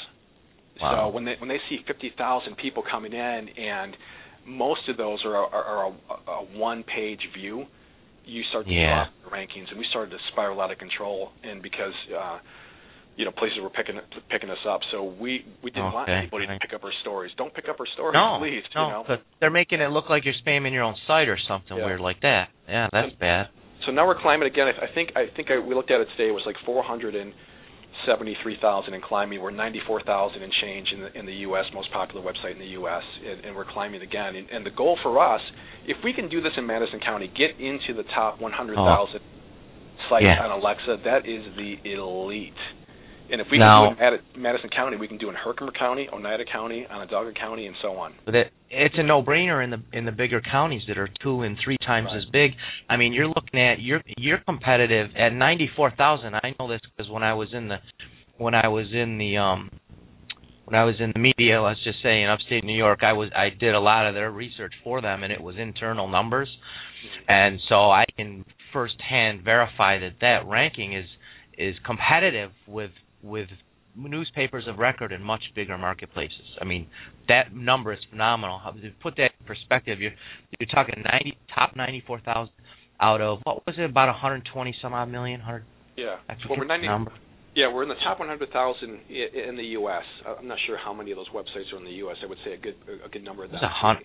Wow. So when they when they see fifty thousand people coming in, and most of those are are, are a, a one page view, you start to Yeah. drop the rankings, and we started to spiral out of control. And because uh, you know places were picking picking us up, so we we didn't want anybody to pick up our stories. Don't pick up our stories, no, please. no, you know. they're making it look like you're spamming your own site or something Yeah. weird like that. Yeah, that's bad. So now we're climbing again. I I think I think I, we looked at it today. It was like 473,000 and climbing. We're 94,000 and change in the in the U.S. most popular website in the U.S. and, and we're climbing again. And, and the goal for us, if we can do this in Madison County, get into the top 100,000 sites Yeah. on Alexa, that is the elite. And if we Now- can do it in Madison County, we can do it in Herkimer County, Oneida County, Onondaga County, and so on. But it, it's a no-brainer in the in the bigger counties that are two and three times Right. as big. I mean, you're looking at you're you're competitive at 94,000. I know this because when I was in the when I was in the um when I was in the media, let's just say in upstate New York, I was I did a lot of their research for them, and it was internal numbers, and so I can firsthand verify that that ranking is is competitive with with newspapers of record in much bigger marketplaces. I mean, that number is phenomenal. Put that in perspective, you're you're talking 90 top 94,000 out of what was it about 120 some odd million? 100 Yeah. Well, we're 90, number. Yeah, we're in the top 100,000 in the U.S. Uh, I'm not sure how many of those websites are in the U.S. I would say a good a good number of It's them. a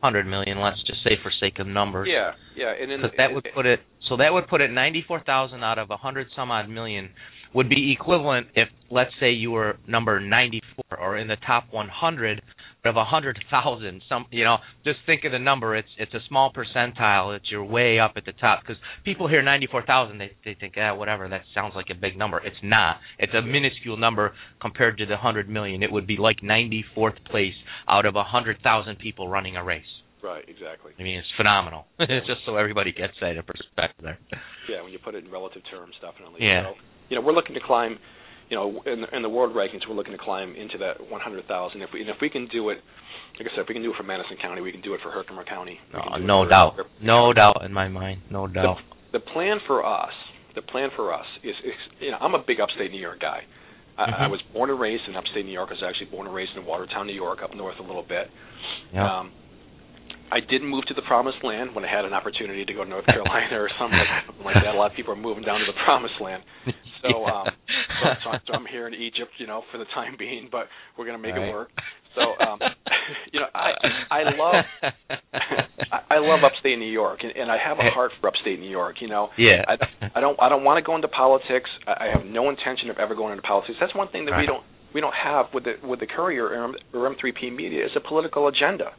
hundred, million. Let's just say for sake of numbers. Yeah, yeah, and then that would put it. So that would put it 94,000 out of a 100 some odd million would be equivalent if, let's say, you were number 94 or in the top 100, of a hundred thousand, some you know, just think of the number. It's it's a small percentile. It's you're way up at the top because people hear ninety four thousand, they they think, ah, whatever. That sounds like a big number. It's not. It's a minuscule number compared to the hundred million. It would be like ninety fourth place out of a hundred thousand people running a race. Right, exactly. I mean, it's phenomenal. just so everybody gets that in perspective there. Yeah, when you put it in relative terms, definitely. Yeah. You know, we're looking to climb you know, in the, in the world rankings, we're looking to climb into that 100,000. If we and if we can do it, like I said, if we can do it for Madison County, we can do it for Herkimer County. No, no doubt, no doubt in my mind, no doubt. The, the plan for us, the plan for us is, is, you know, I'm a big upstate New York guy. I, mm-hmm. I was born and raised in upstate New York. I was actually born and raised in Watertown, New York, up north a little bit. Yeah. Um, I didn't move to the promised land when I had an opportunity to go to North Carolina or something like that. A lot of people are moving down to the promised land. So, um, so, so, I'm here in Egypt, you know, for the time being, but we're going to make right. it work. So, um, you know, I I love I, I love upstate New York, and, and I have a heart for upstate New York. You know, yeah. I, I don't I don't want to go into politics. I, I have no intention of ever going into politics. That's one thing that right. we don't we don't have with the with the Courier or, M, or M3P media is a political agenda.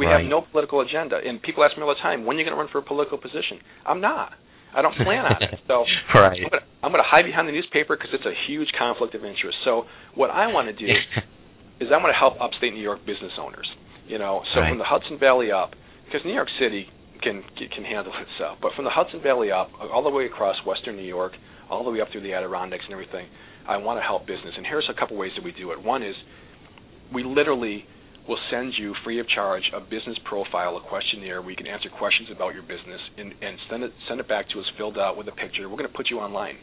We right. have no political agenda, and people ask me all the time, "When are you going to run for a political position?" I'm not. I don't plan on it. So right. I'm going to hide behind the newspaper because it's a huge conflict of interest. So what I want to do is I want to help upstate New York business owners. You know, so right. from the Hudson Valley up, because New York City can can handle itself, but from the Hudson Valley up, all the way across Western New York, all the way up through the Adirondacks and everything, I want to help business. And here's a couple ways that we do it. One is we literally will send you free of charge a business profile, a questionnaire where you can answer questions about your business and, and send it send it back to us filled out with a picture. We're going to put you online.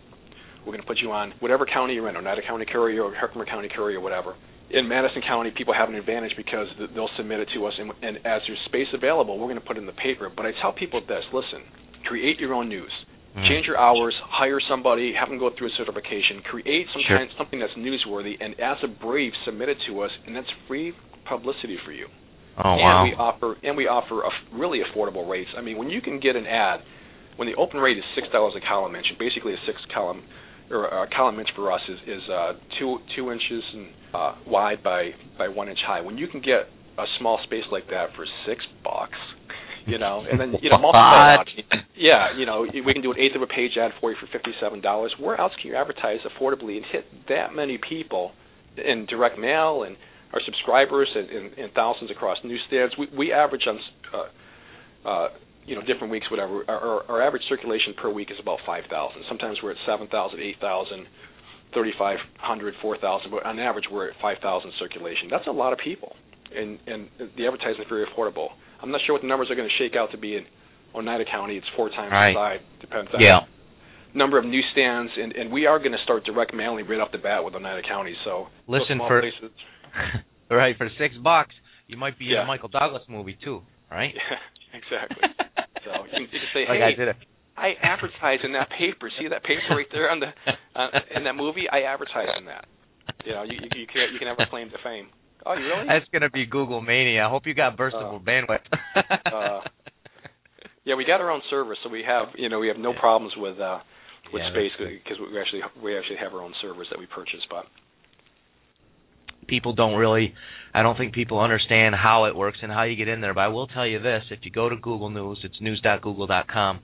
We're going to put you on whatever county you're in, Oneida County Courier or Herkimer County Courier, or whatever. In Madison County, people have an advantage because they'll submit it to us, and, and as there's space available, we're going to put it in the paper. But I tell people this: listen, create your own news. Mm. Change your hours, hire somebody, have them go through a certification, create some sure. kind, something that's newsworthy, and as a brief, submit it to us, and that's free publicity for you. Oh and wow! we offer and we offer a really affordable rates. I mean, when you can get an ad, when the open rate is six dollars a column inch, basically a six column or a column inch for us is is uh, two two inches and, uh, wide by by one inch high. When you can get a small space like that for six bucks, you know, and then you know multiply out. Yeah, you know, we can do an eighth of a page ad for you for fifty seven dollars. Where else can you advertise affordably and hit that many people in direct mail and our subscribers and, and, and thousands across newsstands. We, we average on, uh, uh, you know, different weeks, whatever. Our, our, our average circulation per week is about 5,000. Sometimes we're at 7,000, 8,000, 3,500, 4,000, but on average we're at 5,000 circulation. That's a lot of people, and and the advertising is very affordable. I'm not sure what the numbers are going to shake out to be in Oneida County. It's four times right. the size. Depends on yeah. number of newsstands, and and we are going to start direct mailing right off the bat with Oneida County. So listen for places, right for six bucks, you might be yeah. in a Michael Douglas movie too, right? Yeah, exactly. so you can, you can say, like hey, I, did it. I advertise in that paper. See that paper right there on the uh, in that movie? I advertise in that. You know, you you, you can you can have a claim to fame. Oh, you really? That's gonna be Google mania. I hope you got burstable uh, bandwidth. uh, yeah, we got our own server, so we have you know we have no problems with uh with yeah, space because we actually we actually have our own servers that we purchase, but people don't really I don't think people understand how it works and how you get in there. But I will tell you this: if you go to Google News, it's news.google.com,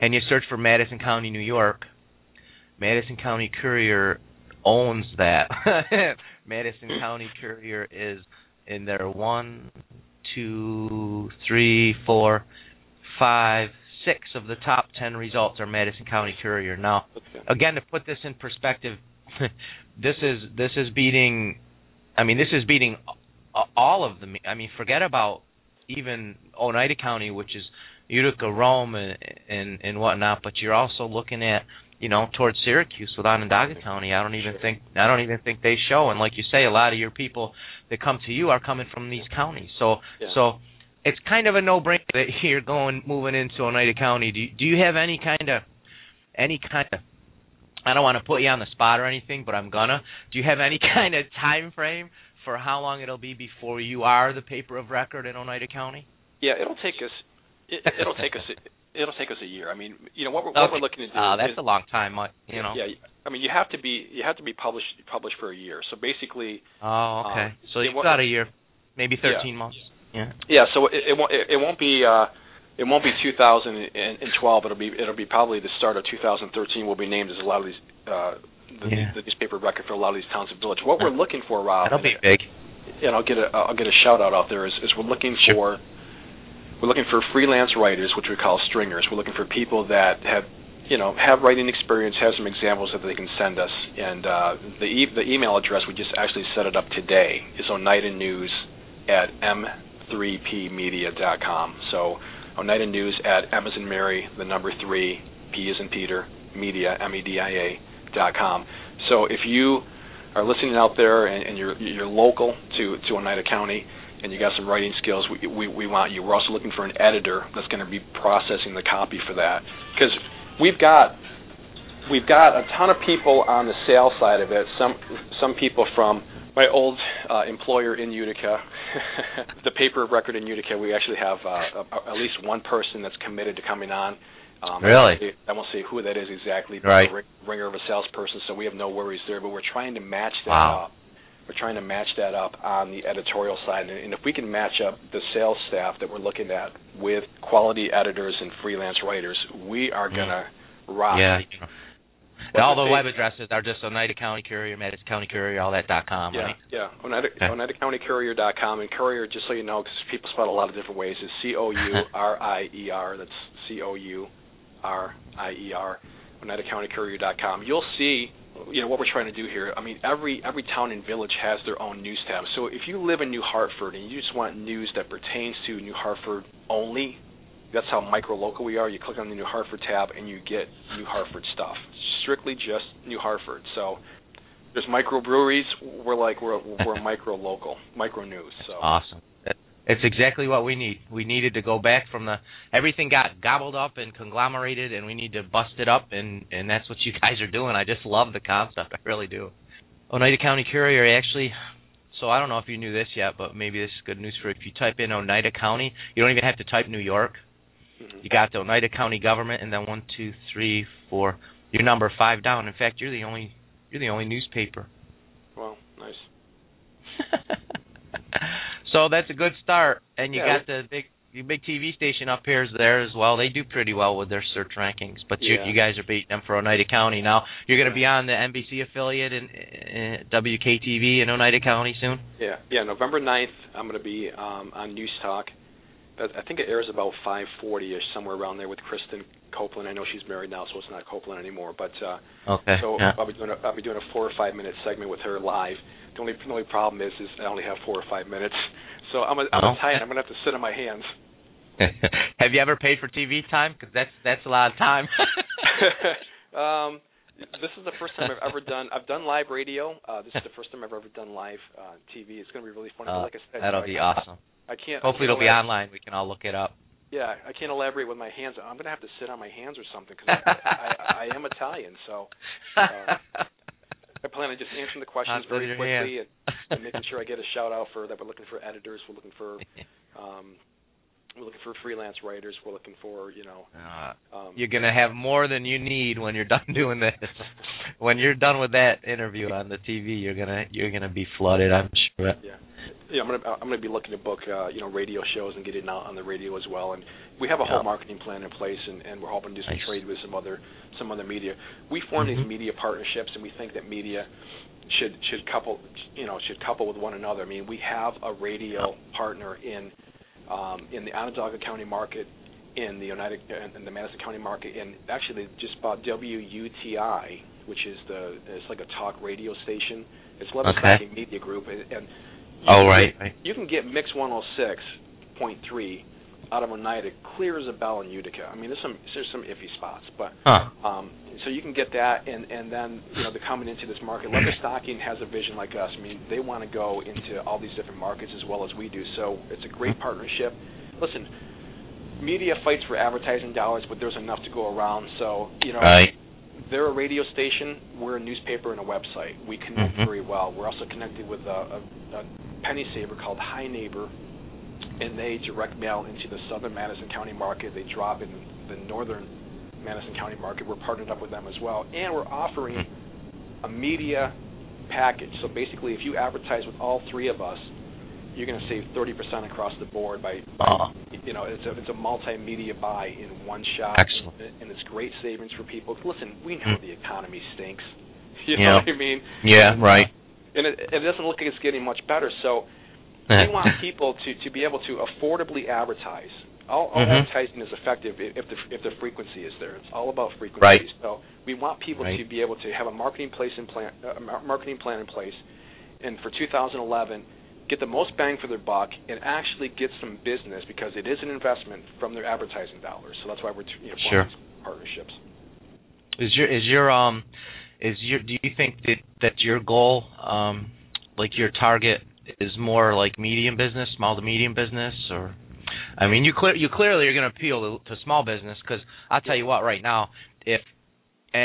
and you search for Madison County, New York, Madison County Courier owns that. Madison County Courier is in there one, two, three, four, five, six of the top ten results are Madison County Courier. Now, again, to put this in perspective, this is this is beating. I mean, this is beating all of them. I mean, forget about even Oneida County, which is Utica, Rome, and, and and whatnot. But you're also looking at you know towards Syracuse with Onondaga County. I don't even Sure. think I don't even think they show. And like you say, a lot of your people that come to you are coming from these counties. So Yeah. so it's kind of a no-brainer that you're going moving into Oneida County. Do you, do you have any kind of any kind of I don't want to put you on the spot or anything, but I'm gonna. Do you have any kind of time frame for how long it'll be before you are the paper of record in Oneida County? yeah, it'll take us it, it'll take us it'll take us a year. I mean, you know what we're, Okay. what we're looking to do. Uh, that's is, a long time, uh, you know. Yeah, I mean, you have to be you have to be published published for a year. So basically, Oh, okay. Um, so yeah, you've got a year. maybe 13 months. Yeah. Yeah. So it, it won't it, it won't be uh, it won't be 2012. It'll be it'll be probably the start of 2013. Will be named as a lot of these uh, the, Yeah. the newspaper record for a lot of these towns and villages. What we're looking for, Rob, That'll be big. and I'll get a I'll get a shout out out there is, is we're looking Sure. for we're looking for freelance writers, which we call stringers. We're looking for people that have you know have writing experience, have some examples that they can send us, and uh, the e- the email address we just actually set it up today is Oneida News at m3pmedia.com. So Oneida News at in Mary, the number three, P as in Peter, media, M-E-D-I-A dot com. So if you are listening out there and, and you're you're local to to Oneida County and you got some writing skills, we we, we want you. We're also looking for an editor that's going to be processing the copy for that because we've got we've got a ton of people on the sales side of it. Some some people from my old uh, employer in Utica, the paper of record in Utica. We actually have uh, a, at least one person that's committed to coming on. Um, Really? I won't say who that is exactly, but Right. a ri- ringer of a salesperson, so we have no worries there. But we're trying to match that Wow. up. We're trying to match that up on the editorial side, and, and if we can match up the sales staff that we're looking at with quality editors and freelance writers, we are Mm. gonna rock. Yeah. You know. What's all the the web addresses are just Oneida County Courier, Madison County Courier, all that dot com, Yeah, right? yeah. Oneida, Okay. Oneida County Courier dot com and Courier, just so you know, because people spell it a lot of different ways, is C O U R I E R. That's C O U R I E R. Oneida County Courier dot com. You'll see, you know, what we're trying to do here. I mean, every every town and village has their own news tab. So if you live in New Hartford and you just want news that pertains to New Hartford only, that's how micro local we are. You click on the New Hartford tab and you get New Hartford stuff. Strictly just New Hartford. So there's microbreweries. We're like we're we're micro local, micro news. So Awesome. It's exactly what we need. We needed to go back from the everything got gobbled up and conglomerated, and we need to bust it up, and and that's what you guys are doing. I just love the concept. I really do. Oneida County Courier actually. So I don't know if you knew this yet, but maybe this is good news for you. if you type in Oneida County. You don't even have to type New York. mhm. You got the Oneida County government, and then one, two, three, four. You're number five down. In fact, you're the only you're the only newspaper. well, nice. so that's a good start, and you Yeah, got the big the big TV station up here is there as well. They do pretty well with their search rankings, but you Yeah. you guys are beating them for Oneida County now. You're going to be on the NBC affiliate in, in WKTV in Oneida County soon. Yeah, yeah. November 9th, I'm going to be um, on News Talk. I think it airs about 5:40ish, somewhere around there, with Kristen Copeland. I know she's married now, so it's not Copeland anymore. But uh, Okay. so yeah. I'll be doing a, I'll be doing a four or five minute segment with her live. The only the only problem is is I only have four or five minutes, so I'm a, I'm Oh. tired. I'm going to have to sit on my hands. have you ever paid for TV time? Because that's that's a lot of time. um, this is the first time I've ever done. I've done live radio. Uh, this is the first time I've ever done live uh, TV. It's going to be really fun. Uh, like I said, that'll I be awesome. I can't. Hopefully I it'll be online. We can all look it up. Yeah, I can't elaborate with my hands. I'm going to have to sit on my hands or something because I, I, I am Italian. So uh, I plan on just answering the questions very quickly and, and making sure I get a shout out for that. We're looking for editors. We're looking for um, we're looking for freelance writers. We're looking for you know. Uh, Um, you're gonna have more than you need when you're done doing this. when you're done with that interview on the TV, you're gonna you're gonna be flooded. I'm sure. Yeah, yeah. I'm gonna I'm gonna be looking to book uh, you know radio shows and get it out on the radio as well. And we have a whole Yeah. marketing plan in place, and, and we're hoping to do some Nice. trade with some other some other media. We form Mhm. these media partnerships, and we think that media should should couple you know should couple with one another. I mean, we have a radio partner in um, in the Onondaga County market, in the United in the Madison County market, and actually they just bought WUTQ, which is the it's like a talk radio station. It's Leatherstocking Media Group, and, and you Oh right, you can get Mix 106.3 out of Oneida, clear as a bell in Utica. I mean, there's some there's some iffy spots, but Huh. um, so you can get that, and and then you know they're coming into this market. Leather Stocking has a vision like us. I mean, they want to go into all these different markets as well as we do. So it's a great partnership. Listen, media fights for advertising dollars, but there's enough to go around. So you know, Right. They're a radio station. We're a newspaper and a website. We connect Mhm. very well. We're also connected with a, a, a penny saver called High Neighbor, and they direct mail into the southern Madison County market. They drop in the northern Madison County market. We're partnered up with them as well, and we're offering a media package. So basically, if you advertise with all three of us, you're going to save 30% across the board by, by Uh, you know, it's a it's a multimedia buy in one shot, Excellent. and, and it's great savings for people. Listen, we know Mm. the economy stinks. You Yeah. know what I mean? yeah, right. And it, it doesn't look like it's getting much better. So we want people to to be able to affordably advertise. All, all Mhm. advertising is effective if the if the frequency is there. It's all about frequency. Right. So we want people Right. to be able to have a marketing place in plan, a marketing plan in place, and for 2011, get the most bang for their buck and actually get some business because it is an investment from their advertising dollars. So that's why we're you know, Sure. partnerships. Is your is your um is your do you think that that your goal um like your target is more like medium business, small to medium business, or I mean you clear you clearly are going to appeal to, to small business because I'll tell you what right now if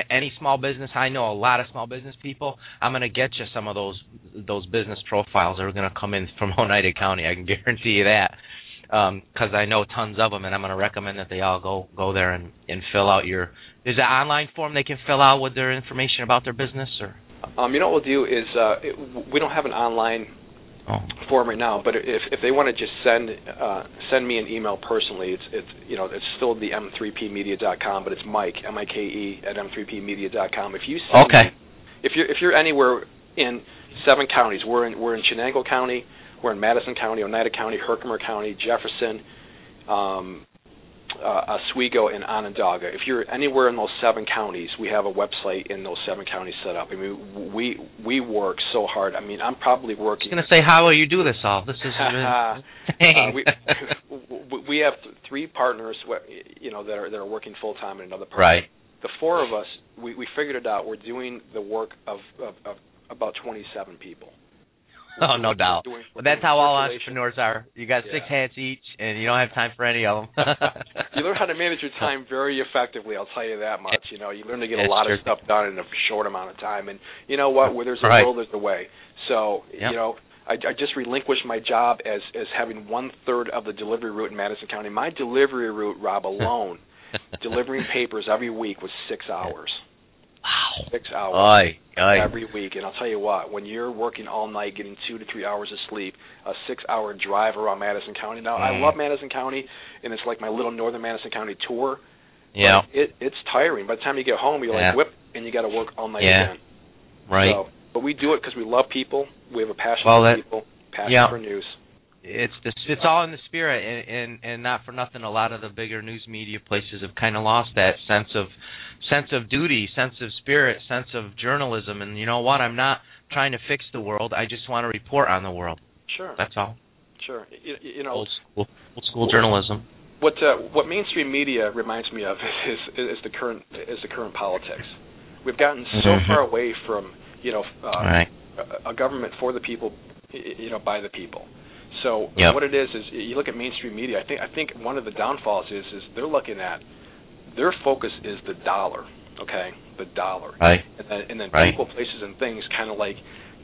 any small business I know a lot of small business people I'm going to get you some of those those business profiles that are going to come in from Oneida County I can guarantee you that. Because I know tons of them and I'm going to recommend that they all go go there and and fill out your there's an online form they can fill out with their information about their business or? Um, you know what we'll do is uh, it, we don't have an online oh form right now, but if if they want to just send uh, send me an email personally, it's it's you know it's still the m3pmedia.com, but it's Mike M I K E at m3pmedia.com. If you send Okay. me, if you're if you're anywhere in seven counties, we're in we're in Chenango County, we're in Madison County, Oneida County, Herkimer County, Jefferson, um, uh, Oswego, and Onondaga. If you're anywhere in those seven counties, we have a website in those seven counties set up. I mean, we we work so hard. I mean, I'm probably I working. was going to say how will you do this all this is Uh, we we have three partners, you know, that are that are working full time in another part. right The four of us, we we figured it out. We're doing the work of of, of about 27 people. oh no doubt We're doing- we're but that's how all entrepreneurs are you got six Yeah. hats each and you don't have time for any of them You learn how to manage your time very effectively. I'll tell you that much. You know, you learn to get a lot of stuff done in a short amount of time. And you know what? Where there's a Right. will, there's a way. So Yep. you know, I, I just relinquished my job as as having one third of the delivery route in Madison County. My delivery route, Rob, alone, delivering papers every week was six hours. Six hours Oy, oy. every week. And I'll tell you what, when you're working all night, getting two to three hours of sleep, a six-hour drive around Madison County. Now, I Mm. love Madison County, and it's like my little Northern Madison County tour. yeah it it's tiring. By the time you get home, you're Yeah. like whip, and you got to work all night Yeah. again. right So, but we do it because we love people. We have a passion Well, for that- people, passion yeah. for news. it's the, it's all in the spirit and, and and not for nothing a lot of the bigger news media places have kind of lost that sense of sense of duty sense of spirit sense of journalism and you know what i'm not trying to fix the world i just want to report on the world Sure, that's all sure. You, you know, old school old school journalism what uh, what mainstream media reminds me of is is the current is the current politics. We've gotten so Mhm. far away from you know uh, right a, a government for the people, you know, by the people. So Yep. what it is is you look at mainstream media. I think I think one of the downfalls is is they're looking at their focus is the dollar. Okay, the dollar, right and then and then Right. people, places, and things kind of like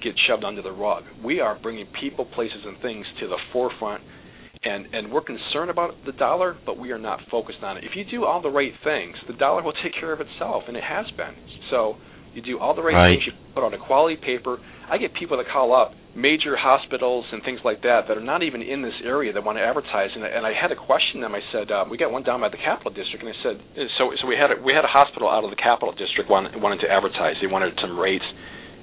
get shoved under the rug. We are bringing people, places, and things to the forefront. And, and we're concerned about the dollar, but we are not focused on it. If you do all the right things, the dollar will take care of itself, and it has been. So you do all the right, Right. things. You put on a quality paper. I get people that call up major hospitals and things like that that are not even in this area that want to advertise. And, I- and I had to question them. I said, uh, we got one down by the Capital District, and I said, so so we had a, we had a hospital out of the Capital District wanted, wanted to advertise. They wanted some rates.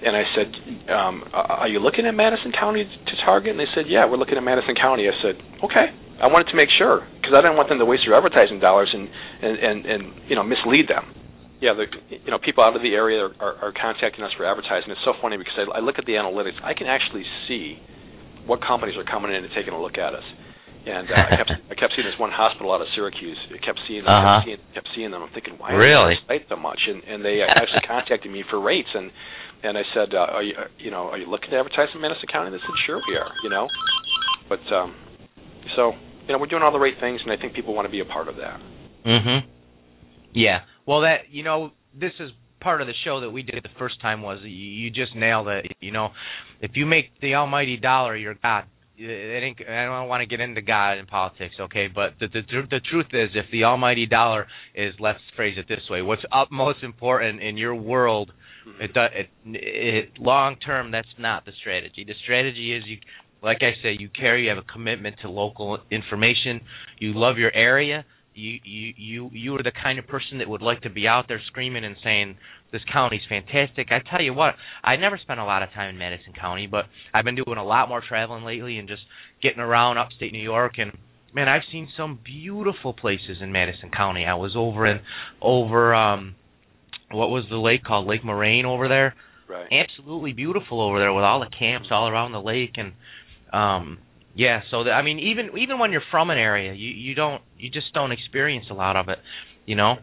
And I said, um, are you looking at Madison County to target? And they said, yeah, we're looking at Madison County. I said, okay. I wanted to make sure because I didn't want them to waste their advertising dollars and and and, and you know mislead them. Yeah, the you know people out of the area are, are, are contacting us for advertising. It's so funny because I, I look at the analytics. I can actually see what companies are coming in and taking a look at us. And uh, I kept I kept seeing this one hospital out of Syracuse. I kept seeing them, Uh-huh. kept, seeing, kept seeing them. I'm thinking, why Really? are they so much? And and they actually contacted me for rates. And and I said, uh, are you uh, you know are you looking to advertise in Madison County? They said, sure we are. You know, but um, so you know we're doing all the right things, and I think people want to be a part of that. Mm-hmm. Yeah. Well, that you know, this is part of the show that we did the first time was you, just nailed it. You know, if you make the almighty dollar your god, it I don't want to get into God and politics, okay? But the, the the truth is, if the almighty dollar is, let's phrase it this way, what's utmost important in your world, mm-hmm. it, do- it, it long term, that's not the strategy. The strategy is you like I say, you care, you have a commitment to local information, you love your area, you you you you are the kind of person that would like to be out there screaming and saying this county's fantastic. I tell you what, I never spent a lot of time in Madison County, but I've been doing a lot more traveling lately and just getting around upstate New York and man, I've seen some beautiful places in Madison County. I was over in over um what was the lake called? Lake Moraine over there. Right. Absolutely beautiful over there with all the camps all around the lake and um yeah, so the, I mean even even when you're from an area, you you don't you just don't experience a lot of it, you know.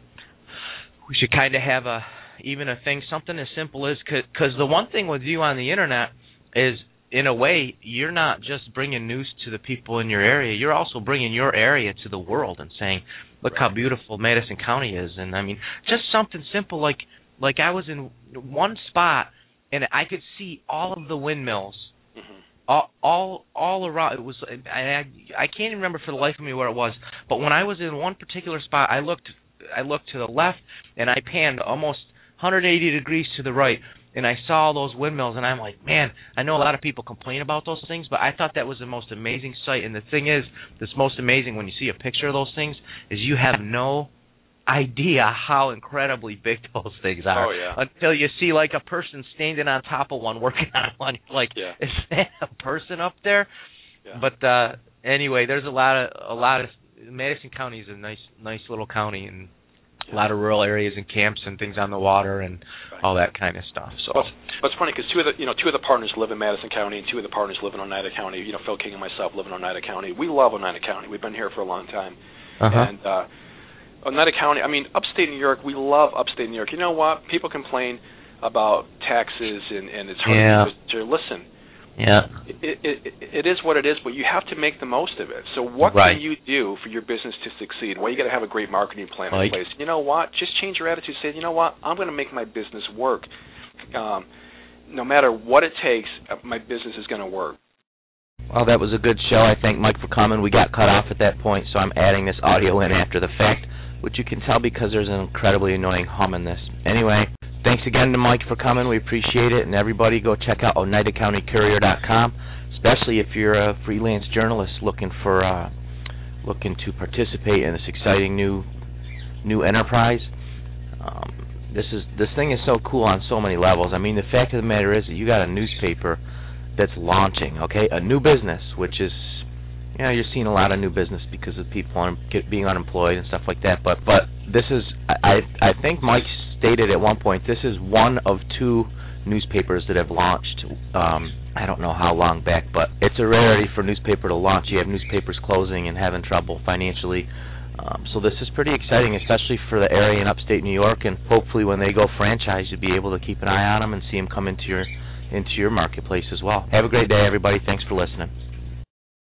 We should kind of have a even a thing something as simple as cuz the one thing with you on the internet is in a way you're not just bringing news to the people in your area, you're also bringing your area to the world and saying, look right. how beautiful Madison County is and I mean just something simple like like I was in one spot and I could see all of the windmills mm-hmm. All all around it was I, I can't even remember for the life of me where it was but when I was in one particular spot I looked I looked to the left and I panned almost 180 degrees to the right and I saw all those windmills and I'm like, man, I know a lot of people complain about those things, but I thought that was the most amazing sight. And the thing is, that's most amazing when you see a picture of those things is you have no idea how incredibly big those things are oh, yeah. until you see like a person standing on top of one working on one. Like, yeah. is that a person up there? Yeah. But uh anyway, there's a lot of a lot of Madison County is a nice nice little county and a lot of rural areas and camps and things on the water and right. all that kind of stuff. So, but it's funny because two of the you know two of the partners live in Madison County and two of the partners live in Oneida County. You know, Phil King and myself live in Oneida County. We love Oneida County. We've been here for a long time, uh-huh. and uh, Oneida County. I mean, upstate New York. We love upstate New York. You know what? People complain about taxes and and it's hard yeah. to, to listen. Yeah. It, it it is what it is, but you have to make the most of it. So what right. can you do for your business to succeed? Well, you got to have a great marketing plan like, in place. You know what? Just change your attitude. Say, you know what? I'm going to make my business work. Um, no matter what it takes, uh, my business is going to work. Well, that was a good show. I thank Mike for coming. We got cut off at that point, so I'm adding this audio in after the fact, which you can tell because there's an incredibly annoying hum in this. Anyway, Thanks again to Mike for coming. We appreciate it. And everybody go check out OneidaCountyCourier.com, especially if you're a freelance journalist looking for uh, looking to participate in this exciting new new enterprise. Um, this is this thing is so cool on so many levels. I mean, the fact of the matter is that you got a newspaper that's launching, okay, a new business, which is you know, you're seeing a lot of new business because of people un- get, being unemployed and stuff like that. But but this is I I think Mike stated at one point, this is one of two newspapers that have launched. Um, I don't know how long back, but it's a rarity for a newspaper to launch. You have newspapers closing and having trouble financially. Um, so this is pretty exciting, especially for the area in upstate New York, and hopefully when they go franchise, you'll be able to keep an eye on them and see them come into your into your marketplace as well. Have a great day, everybody. Thanks for listening.